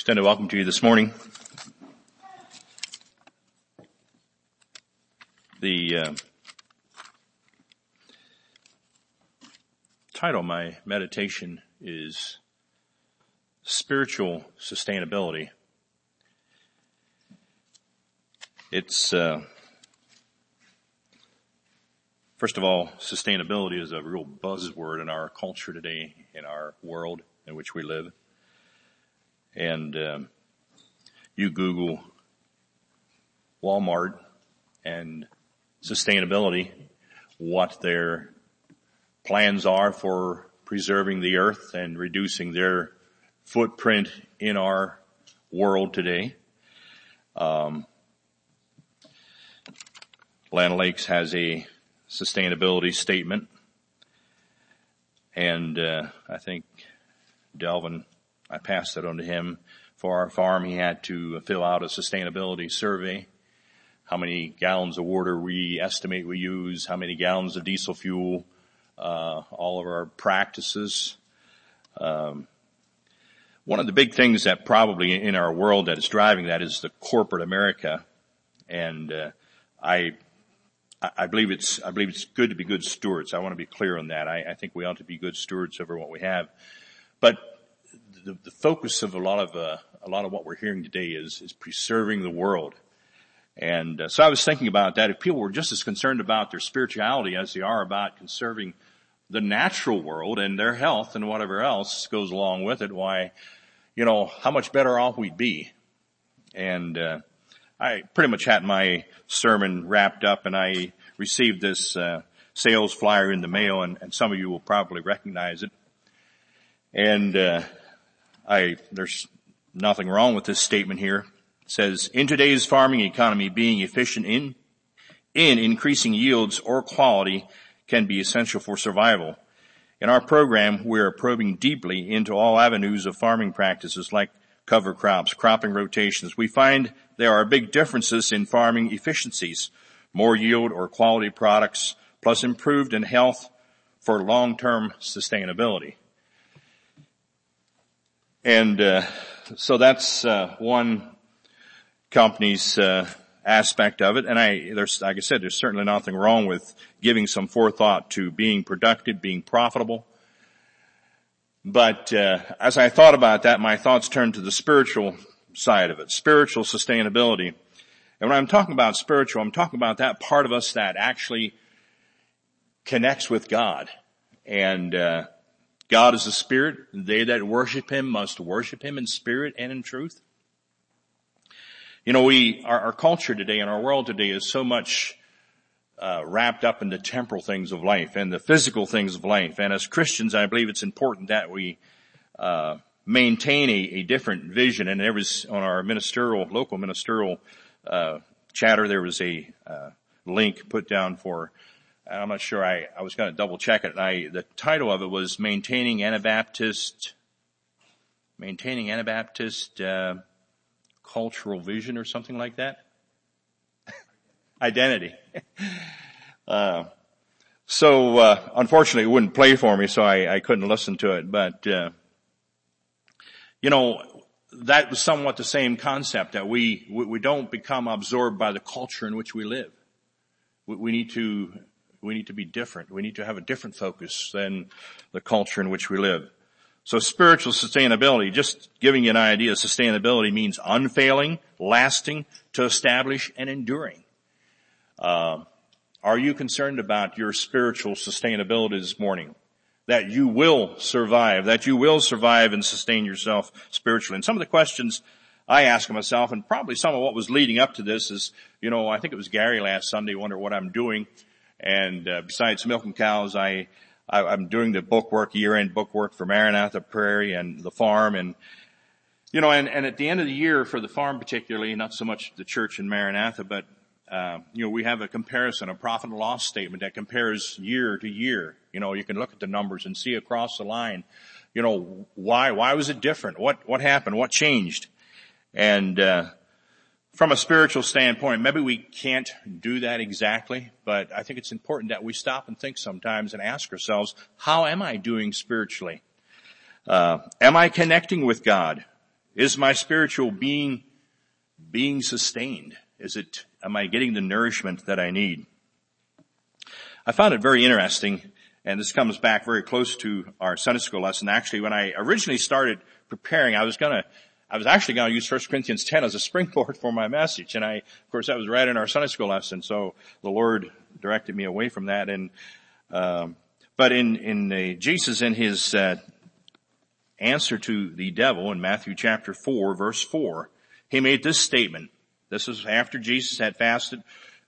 extend a welcome to you this morning. The uh, title of my meditation is Spiritual Sustainability. It's, uh, first of all, sustainability is a real buzzword in our culture today, in our world in which we live. And um, you Google Walmart and sustainability, what their plans are for preserving the earth and reducing their footprint in our world today. Um, Land Lakes has a sustainability statement, and uh, I think Delvin, I passed it on to him. For our farm, he had to fill out a sustainability survey how many gallons of water we estimate we use, how many gallons of diesel fuel, uh, all of our practices. Um, one of the big things that probably in our world that is driving that is the corporate America, and uh, I, I believe it's I believe it's good to be good stewards. I want to be clear on that. I, I think we ought to be good stewards over what we have, but the, the focus of a lot of uh, a lot of what we're hearing today is is preserving the world. And uh, so I was thinking about that. If people were just as concerned about their spirituality as they are about conserving the natural world and their health and whatever else goes along with it, why, you know, how much better off we'd be. And uh, I pretty much had my sermon wrapped up, and I received this uh, sales flyer in the mail, and, and, some of you will probably recognize it. And uh, I, there's nothing wrong with this statement here It says, in today's farming economy, being efficient in, in increasing yields or quality can be essential for survival. In our program, we are probing deeply into all avenues of farming practices like cover crops, cropping rotations. We find there are big differences in farming efficiencies, more yield or quality products, plus improved in health for long-term sustainability. And uh, so that's uh, one company's uh, aspect of it. And I, there's, like I said, there's certainly nothing wrong with giving some forethought to being productive, being profitable. But uh, as I thought about that, my thoughts turned to the spiritual side of it, spiritual sustainability. And when I'm talking about spiritual, I'm talking about that part of us that actually connects with God. And uh, God is a spirit. They that worship Him must worship Him in spirit and in truth. You know, we, our, our culture today and our world today is so much uh, wrapped up in the temporal things of life and the physical things of life. And as Christians, I believe it's important that we uh, maintain a, a, different vision. And there was on our ministerial, local ministerial uh, chatter, there was a uh, link put down for. I'm not sure. I, I was going to double check it. I, the title of it was "Maintaining Anabaptist, Maintaining Anabaptist uh, cultural vision or something like that? Identity. uh, so, uh, unfortunately it wouldn't play for me, so I, I couldn't listen to it, but, uh, you know, that was somewhat the same concept that we, we don't become absorbed by the culture in which we live. We, we need to, we need to be different. We need to have a different focus than the culture in which we live. So spiritual sustainability, just giving you an idea, sustainability means unfailing, lasting, to establish, and enduring. Uh, are you concerned about your spiritual sustainability this morning? That you will survive, that you will survive and sustain yourself spiritually. And some of the questions I ask myself, and probably some of what was leading up to this is, you know, I think it was Gary last Sunday, wonder what I'm doing. And uh, besides milking cows, I I, am doing the book work, year-end book work for Maranatha Prairie and the farm and, you know, and, and at the end of the year for the farm particularly, not so much the church in Maranatha, but, uh, you know, we have a comparison, a profit and loss statement that compares year to year. You know, you can look at the numbers and see across the line, you know, why, why was it different? What, what happened? What changed? And, uh, from a spiritual standpoint, maybe we can't do that exactly, but I think it's important that we stop and think sometimes and ask ourselves, how am I doing spiritually? Uh, am I connecting with God? Is my spiritual being being sustained? Is it, am I getting the nourishment that I need? I found it very interesting, and this comes back very close to our Sunday school lesson. Actually, when I originally started preparing, I was gonna, I was actually gonna use 1 Corinthians 10 as a springboard for my message, and I, of course, that was right in our Sunday school lesson, so the Lord directed me away from that, and, um, but in, in Jesus in his, uh, answer to the devil in Matthew chapter 4 verse 4, he made this statement. This is after Jesus had fasted,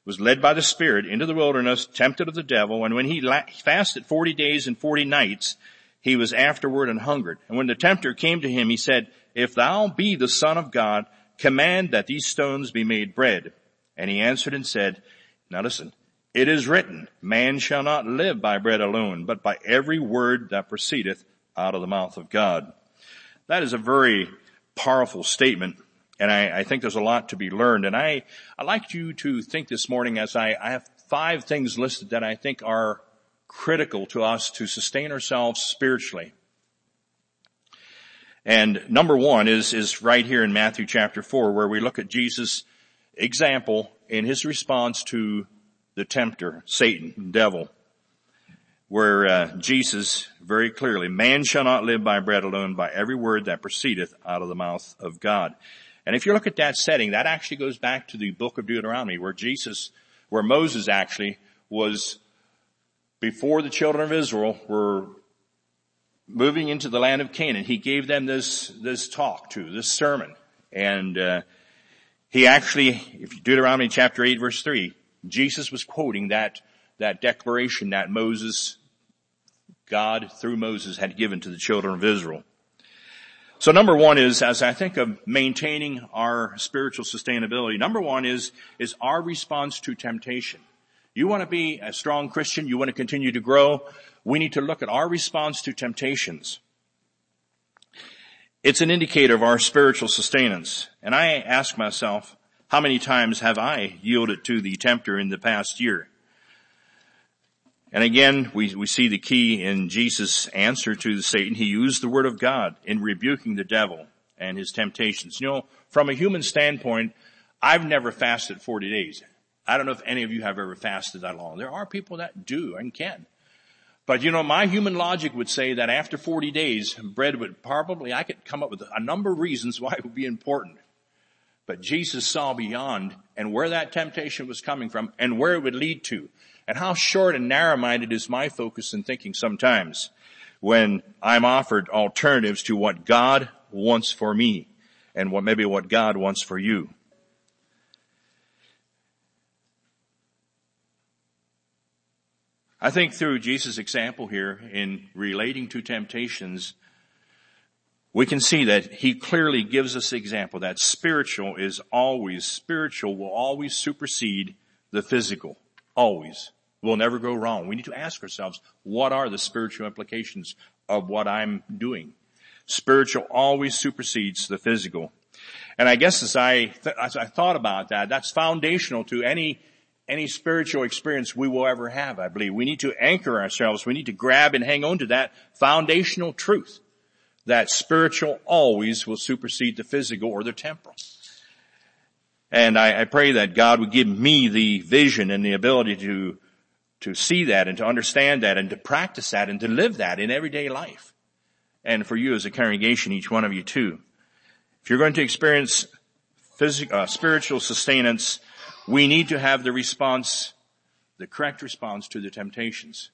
was led by the Spirit into the wilderness, tempted of the devil, and when he fasted 40 days and 40 nights, he was afterward and hungered. And when the tempter came to him, he said, if thou be the son of God, command that these stones be made bread. And he answered and said, now listen, it is written, man shall not live by bread alone, but by every word that proceedeth out of the mouth of God. That is a very powerful statement. And I, I, think there's a lot to be learned. And I, I'd like you to think this morning as I, I have five things listed that I think are critical to us to sustain ourselves spiritually. And number one is, is right here in Matthew chapter four where we look at Jesus' example in his response to the tempter, Satan, devil where uh, Jesus very clearly, man shall not live by bread alone, by every word that proceedeth out of the mouth of God. And if you look at that setting, that actually goes back to the book of Deuteronomy, where Jesus, where Moses actually was before the children of Israel were moving into the land of Canaan. He gave them this this talk to this sermon, and uh, he actually, if you Deuteronomy chapter eight verse three, Jesus was quoting that that declaration that Moses God through Moses had given to the children of Israel. So number one is, as I think of maintaining our spiritual sustainability, number one is, is our response to temptation. You want to be a strong Christian, you want to continue to grow, we need to look at our response to temptations. It's an indicator of our spiritual sustenance. And I ask myself, how many times have I yielded to the tempter in the past year? And again, we, we see the key in Jesus' answer to Satan. He used the word of God in rebuking the devil and his temptations. You know, from a human standpoint, I've never fasted 40 days. I don't know if any of you have ever fasted that long. There are people that do and can. But you know, my human logic would say that after 40 days, bread would probably, I could come up with a number of reasons why it would be important. But Jesus saw beyond and where that temptation was coming from and where it would lead to. And how short and narrow-minded is my focus and thinking sometimes when I'm offered alternatives to what God wants for me and what maybe what God wants for you. I think through Jesus' example here in relating to temptations, we can see that he clearly gives us example that spiritual is always, spiritual will always supersede the physical. Always. We'll never go wrong. We need to ask ourselves, what are the spiritual implications of what I'm doing? Spiritual always supersedes the physical. And I guess as I, th- as I thought about that, that's foundational to any, any spiritual experience we will ever have, I believe. We need to anchor ourselves. We need to grab and hang on to that foundational truth that spiritual always will supersede the physical or the temporal. And I, I, pray that God would give me the vision and the ability to, to see that and to understand that and to practice that and to live that in everyday life. And for you as a congregation, each one of you too. If you're going to experience physical, uh, spiritual sustenance, we need to have the response, the correct response to the temptations.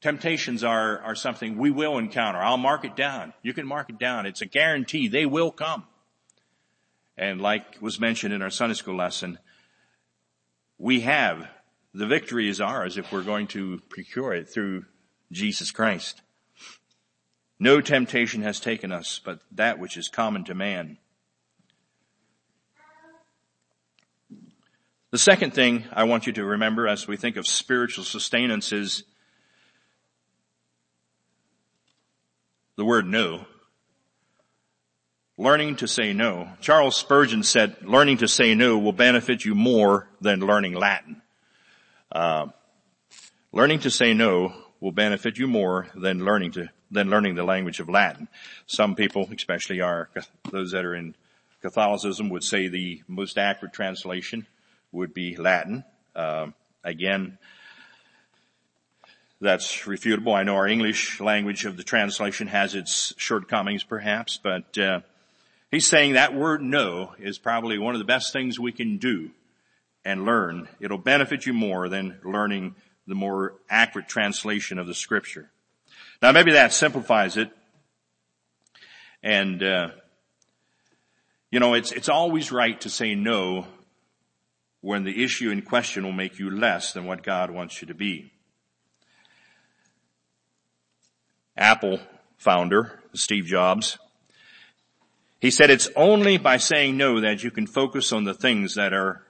Temptations are, are something we will encounter. I'll mark it down. You can mark it down. It's a guarantee. They will come. And like was mentioned in our Sunday school lesson, we have, the victory is ours if we're going to procure it through Jesus Christ. No temptation has taken us but that which is common to man. The second thing I want you to remember as we think of spiritual sustenance is the word no. Learning to say no. Charles Spurgeon said, learning to say no will benefit you more than learning Latin. Uh, learning to say no will benefit you more than learning to than learning the language of Latin. Some people, especially our, those that are in Catholicism would say the most accurate translation would be Latin. Uh, again, that's refutable. I know our English language of the translation has its shortcomings perhaps, but uh, he's saying that word no is probably one of the best things we can do and learn. It'll benefit you more than learning the more accurate translation of the scripture. Now maybe that simplifies it and uh, you know, it's, it's always right to say no when the issue in question will make you less than what God wants you to be. Apple founder, Steve Jobs, he said it's only by saying no that you can focus on the things that are,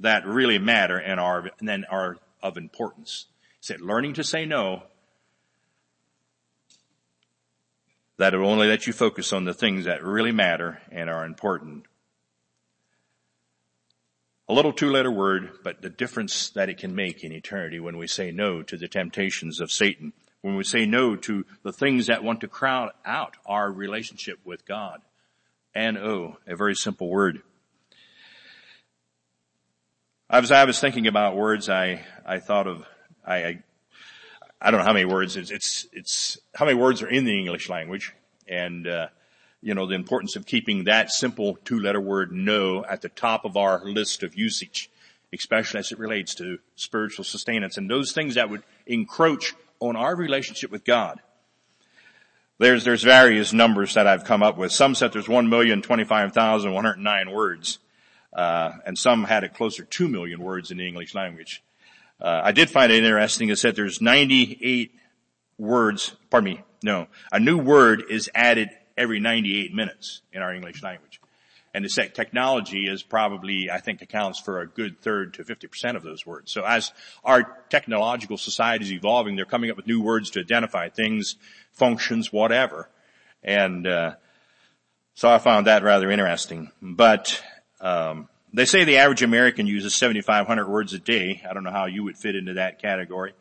that really matter and are, and are of importance. He said learning to say no that will only let you focus on the things that really matter and are important. A little two letter word, but the difference that it can make in eternity when we say no to the temptations of Satan, when we say no to the things that want to crowd out our relationship with God. And oh, a very simple word. As I was thinking about words, I, I thought of, I, I I don't know how many words it's, it's, it's how many words are in the English language and, uh, you know, the importance of keeping that simple two letter word no at the top of our list of usage, especially as it relates to spiritual sustenance and those things that would encroach on our relationship with God. There's, there's various numbers that I've come up with. Some said there's 1,025,109 words. Uh, and some had it closer to 2 million words in the English language. Uh, I did find it interesting. It said there's 98 words, pardon me, no, a new word is added every 98 minutes in our English language. And the technology is probably, I think, accounts for a good third to 50% of those words. So as our technological society is evolving, they're coming up with new words to identify things, functions, whatever. And, uh, so I found that rather interesting. But, um, they say the average American uses 7,500 words a day. I don't know how you would fit into that category.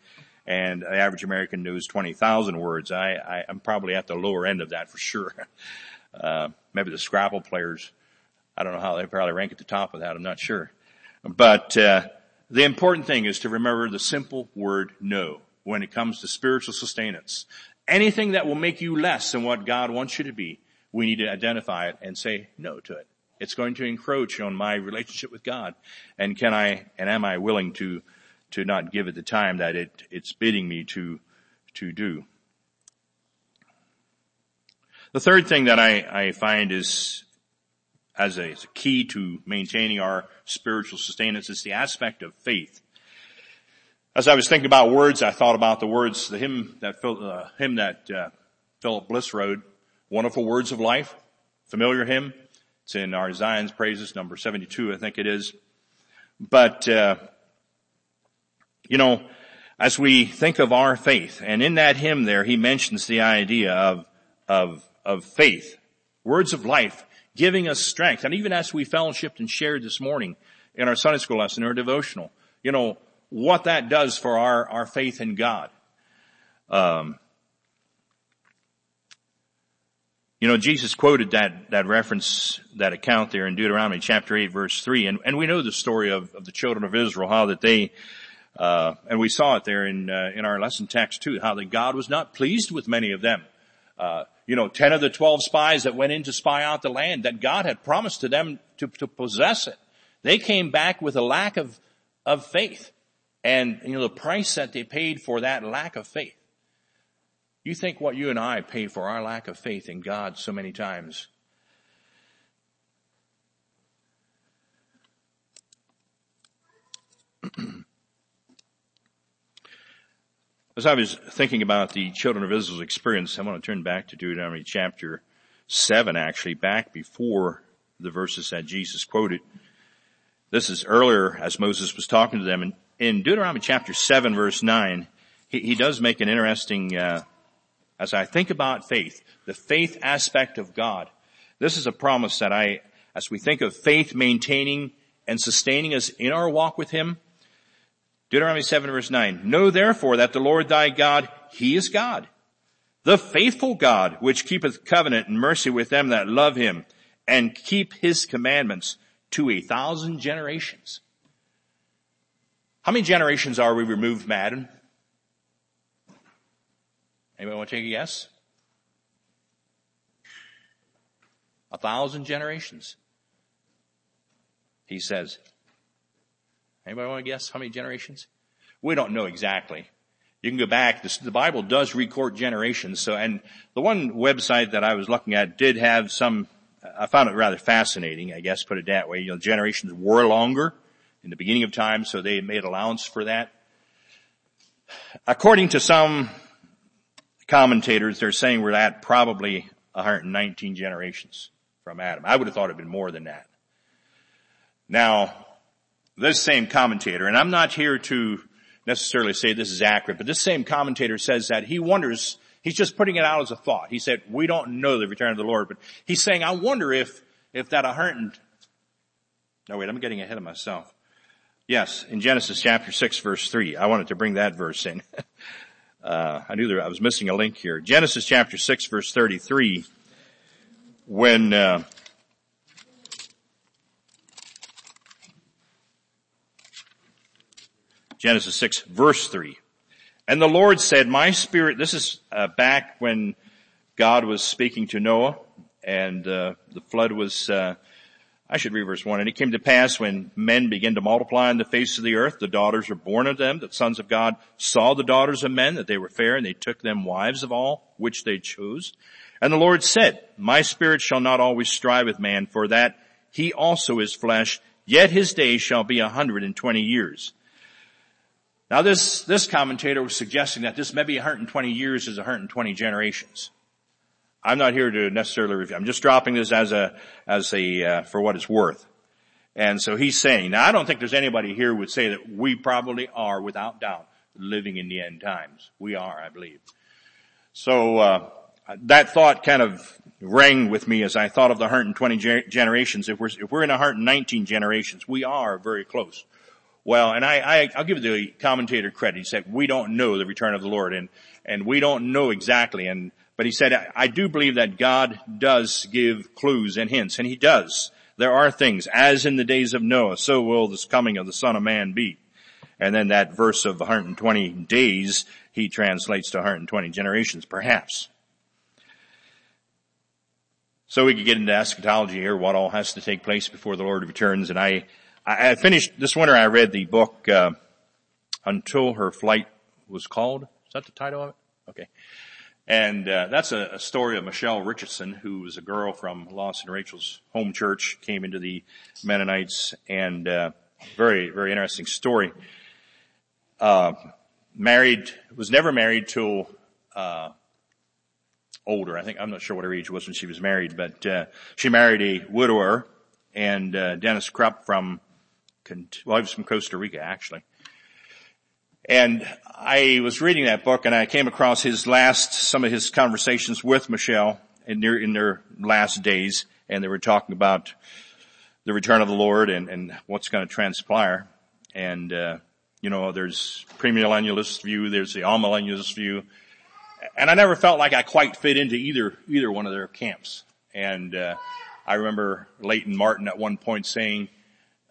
And the average American knows 20,000 words. I, I, am probably at the lower end of that for sure. Uh, maybe the Scrabble players, I don't know how they probably rank at the top of that. I'm not sure. But, uh, the important thing is to remember the simple word no when it comes to spiritual sustenance. Anything that will make you less than what God wants you to be, we need to identify it and say no to it. It's going to encroach on my relationship with God. And can I, and am I willing to, to not give it the time that it, it's bidding me to, to do? The third thing that I, I find is, as a, as a, key to maintaining our spiritual sustenance is the aspect of faith. As I was thinking about words, I thought about the words, the hymn that, uh, hymn that uh, Philip Bliss wrote, "Wonderful Words of Life," familiar hymn. It's in our Zion's Praises, number 72, I think it is. But, uh, you know, as we think of our faith, and in that hymn there, he mentions the idea of, of, of faith, words of life, giving us strength. And even as we fellowshipped and shared this morning in our Sunday school lesson or devotional, you know, what that does for our, our faith in God. Um, You know, Jesus quoted that, that reference, that account there in Deuteronomy chapter 8 verse 3, and, and we know the story of, of the children of Israel, how that they, uh, and we saw it there in, uh, in our lesson text too, how that God was not pleased with many of them. Uh, you know, 10 of the 12 spies that went in to spy out the land, that God had promised to them to, to possess it. They came back with a lack of, of faith. And, you know, the price that they paid for that lack of faith you think what you and I pay for our lack of faith in God so many times. As I was thinking about the children of Israel's experience, I want to turn back to Deuteronomy chapter 7 actually, back before the verses that Jesus quoted. This is earlier as Moses was talking to them. And in Deuteronomy chapter 7 verse 9, he, he does make an interesting uh, as I think about faith, the faith aspect of God, this is a promise that I, as we think of faith maintaining and sustaining us in our walk with Him, Deuteronomy 7 verse 9, Know therefore that the Lord thy God, He is God. The faithful God, which keepeth covenant and mercy with them that love him and keep his commandments to a thousand generations. How many generations are we removed, Madden? Anybody want to take a guess? A thousand generations. He says. Anybody want to guess how many generations? We don't know exactly. You can go back. The Bible does record generations. So, and the one website that I was looking at did have some. I found it rather fascinating. I guess put it that way. You know, generations were longer in the beginning of time, so they made allowance for that. According to some commentators, they're saying we're at probably 119 generations from Adam. I would have thought it'd been more than that. Now, this same commentator, and I'm not here to necessarily say this is accurate, but this same commentator says that he wonders, he's just putting it out as a thought. He said, we don't know the return of the Lord, but he's saying, I wonder if, if that 100, no wait, I'm getting ahead of myself. Yes, in Genesis chapter 6 verse 3. I wanted to bring that verse in. uh, I knew that I was missing a link here. Genesis chapter 6 verse 33. When, uh, Genesis 6 verse 3. And the Lord said, my spirit, this is uh, back when God was speaking to Noah and uh, the flood was, uh, I should read verse 1. And it came to pass when men began to multiply on the face of the earth, the daughters were born of them, that sons of God saw the daughters of men, that they were fair, and they took them wives of all, which they chose. And the Lord said, My spirit shall not always strive with man, for that he also is flesh, yet his days shall be a hundred and twenty years. Now this, this commentator was suggesting that this maybe 120 years is 120 generations. I'm not here to necessarily review. I'm just dropping this as a, as a, uh, for what it's worth. And so he's saying, now I don't think there's anybody here would say that we probably are without doubt living in the end times. We are, I believe. So, uh, that thought kind of rang with me as I thought of the 120 generations. If we're, if we're in 119 generations, we are very close. Well, and I, I, will give the commentator credit. He said, we don't know the return of the Lord and, and we don't know exactly. And, but he said, I, I do believe that God does give clues and hints and he does. There are things, as in the days of Noah, so will this coming of the Son of Man be. And then that verse of 120 days, he translates to 120 generations, perhaps. So we could get into eschatology here, what all has to take place before the Lord returns. And I, I, finished this winter. I read the book uh, "Until Her Flight Was Called." Is that the title of it? Okay, and uh, that's a, a, story of Michelle Richardson, who was a girl from Lost and Rachel's home church, came into the Mennonites, and uh, very very interesting story. Uh, married was never married till uh, older. I think I'm not sure what her age was when she was married, but uh, she married a widower and Dennis Krupp from well, he was from Costa Rica actually. And I was reading that book and I came across his last, some of his conversations with Michelle in their, in their last days and they were talking about the return of the Lord and, and what's going to transpire. And, uh, you know, there's premillennialist view, there's the amillennialist view. And I never felt like I quite fit into either, either one of their camps. And, uh, I remember Leighton Martin at one point saying,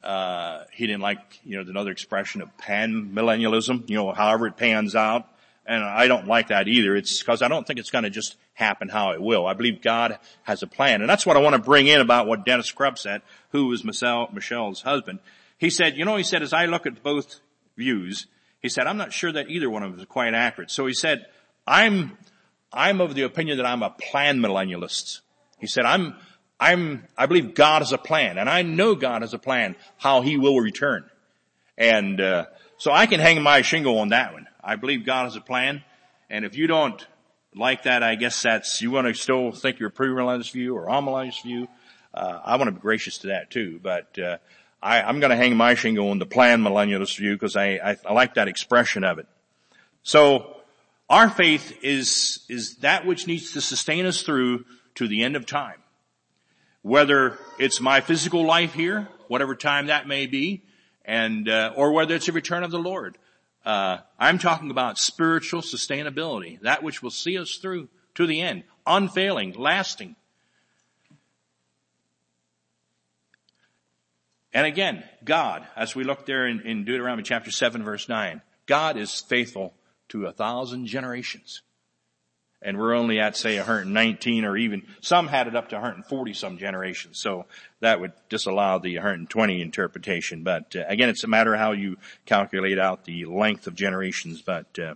uh, he didn't like, you know, another expression of pan millennialism, you know, however it pans out. And I don't like that either. It's because I don't think it's going to just happen how it will. I believe God has a plan. And that's what I want to bring in about what Dennis Krupp said, who was Michelle, Michelle's husband. He said, you know, he said, as I look at both views, he said, I'm not sure that either one of them is quite accurate. So he said, I'm, I'm of the opinion that I'm a plan millennialist. He said, I'm, I'm, I believe God has a plan and I know God has a plan how he will return. And, uh, so I can hang my shingle on that one. I believe God has a plan. And if you don't like that, I guess that's, you want to still think you're pre-realized view or amillennialist view. Uh, I want to be gracious to that too, but, uh, I, am going to hang my shingle on the plan millennialist view because I, I, I like that expression of it. So our faith is, is that which needs to sustain us through to the end of time whether it's my physical life here, whatever time that may be, and uh, or whether it's a return of the Lord. Uh, I'm talking about spiritual sustainability, that which will see us through to the end, unfailing, lasting. And again, God, as we look there in, in Deuteronomy chapter 7 verse 9, God is faithful to a thousand generations. And we're only at say 119 or even, some had it up to 140 some generations. So that would disallow the 120 interpretation. But uh, again, it's a matter of how you calculate out the length of generations. But uh,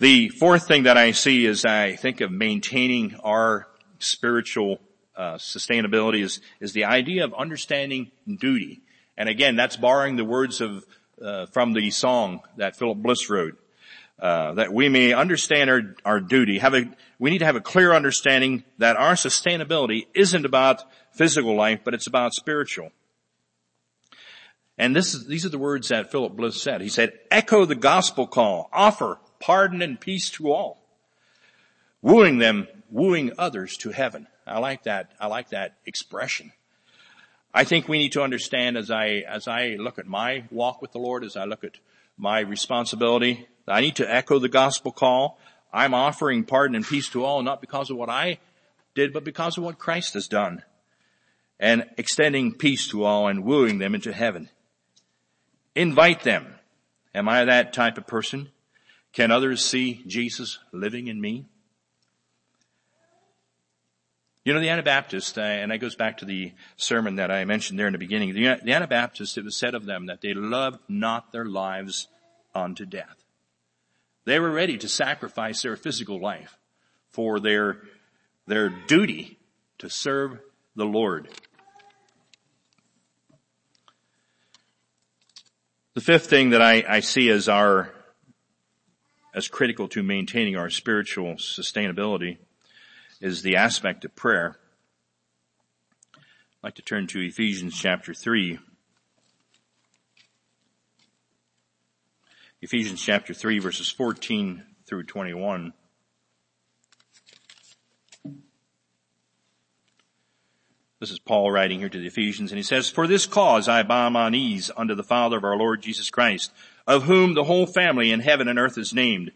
the fourth thing that I see is I think of maintaining our spiritual uh, sustainability is, is the idea of understanding duty. And again, that's borrowing the words of, uh, from the song that Philip Bliss wrote. Uh, that we may understand our, our duty. Have a, we need to have a clear understanding that our sustainability isn't about physical life, but it's about spiritual. And this is, these are the words that Philip Bliss said. He said, echo the gospel call, offer pardon and peace to all, wooing them, wooing others to heaven. I like that. I like that expression. I think we need to understand as I, as I look at my walk with the Lord, as I look at my responsibility, I need to echo the gospel call. I'm offering pardon and peace to all, not because of what I did, but because of what Christ has done. And extending peace to all and wooing them into heaven. Invite them. Am I that type of person? Can others see Jesus living in me? You know, the Anabaptists, uh, and that goes back to the sermon that I mentioned there in the beginning, the, the Anabaptists, it was said of them that they loved not their lives unto death. They were ready to sacrifice their physical life for their, their duty to serve the Lord. The fifth thing that I, I see as our, as critical to maintaining our spiritual sustainability is the aspect of prayer. I'd like to turn to Ephesians chapter 3. Ephesians chapter 3 verses 14 through 21. This is Paul writing here to the Ephesians and he says, For this cause I bow my knees unto the Father of our Lord Jesus Christ, of whom the whole family in heaven and earth is named,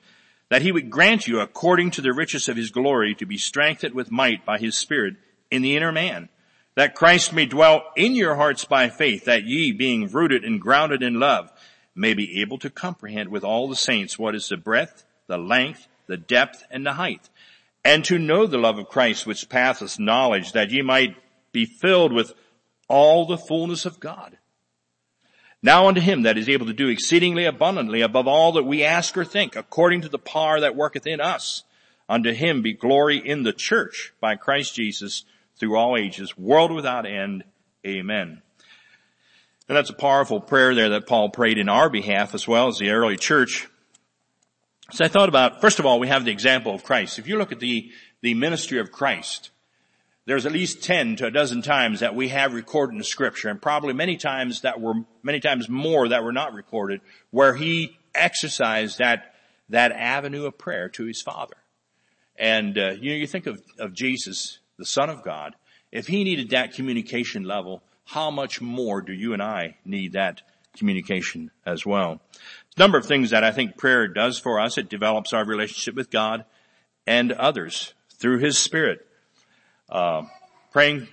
that he would grant you according to the riches of his glory to be strengthened with might by his spirit in the inner man, that Christ may dwell in your hearts by faith, that ye being rooted and grounded in love may be able to comprehend with all the saints what is the breadth, the length, the depth, and the height, and to know the love of Christ which passeth knowledge, that ye might be filled with all the fullness of God. Now unto him that is able to do exceedingly abundantly above all that we ask or think, according to the power that worketh in us. Unto him be glory in the church by Christ Jesus through all ages, world without end. Amen. And that's a powerful prayer there that Paul prayed in our behalf as well as the early church. So I thought about, first of all, we have the example of Christ. If you look at the, the ministry of Christ, there's at least 10 to a dozen times that we have recorded in scripture and probably many times that were, many times more that were not recorded where he exercised that, that avenue of prayer to his father. And, uh, you know, you think of, of Jesus, the son of God, if he needed that communication level, how much more do you and I need that communication as well? A number of things that I think prayer does for us. It develops our relationship with God and others through his spirit uh, praying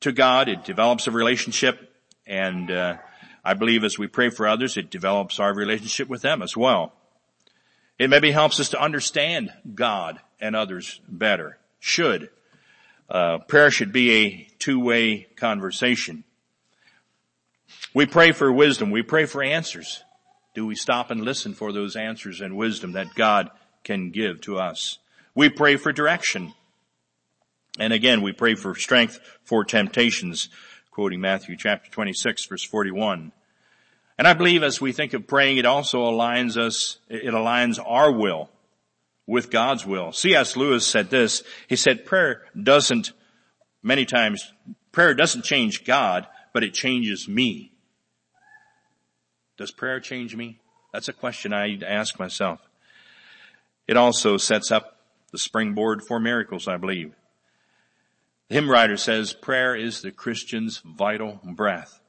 to God. It develops a relationship, and uh, I believe as we pray for others, it develops our relationship with them as well. It maybe helps us to understand God and others better. Should. Uh, prayer should be a two-way conversation. We pray for wisdom. We pray for answers. Do we stop and listen for those answers and wisdom that God can give to us? We pray for direction. And again, we pray for strength for temptations, quoting Matthew chapter 26 verse 41. And I believe as we think of praying, it also aligns us, it aligns our will with God's will. C.S. Lewis said this, he said prayer doesn't, many times, prayer doesn't change God, but it changes me. Does prayer change me? That's a question I ask myself. It also sets up the springboard for miracles, I believe. The hymn writer says prayer is the Christian's vital breath.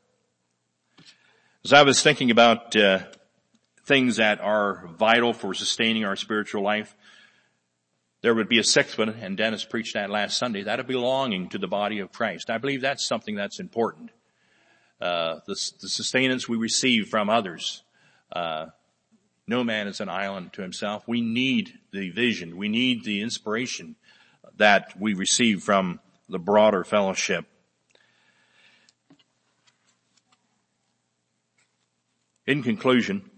As I was thinking about uh, things that are vital for sustaining our spiritual life, there would be a sixth one, and Dennis preached that last Sunday, that of belonging to the body of Christ. I believe that's something that's important. Uh, the, the, sustenance we receive from others. Uh, no man is an island to himself. We need the vision. We need the inspiration that we receive from the broader fellowship. In conclusion,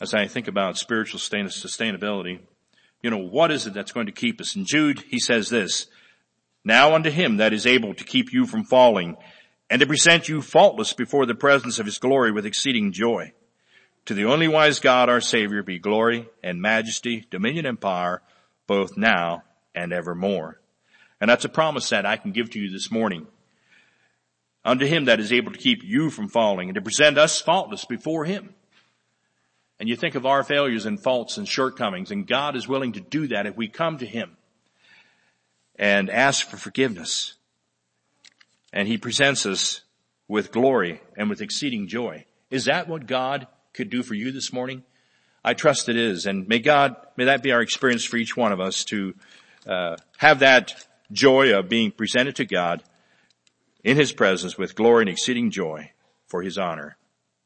as I think about spiritual sustainability, you know, what is it that's going to keep us? And Jude, he says this, now unto him that is able to keep you from falling and to present you faultless before the presence of his glory with exceeding joy. To the only wise God our Savior be glory and majesty, dominion and power, both now and evermore. And that's a promise that I can give to you this morning. Unto him that is able to keep you from falling and to present us faultless before him. And you think of our failures and faults and shortcomings and God is willing to do that if we come to him and ask for forgiveness. And he presents us with glory and with exceeding joy. Is that what God could do for you this morning? I trust it is. And may God, may that be our experience for each one of us to uh, have that joy of being presented to God in his presence with glory and exceeding joy for his honor.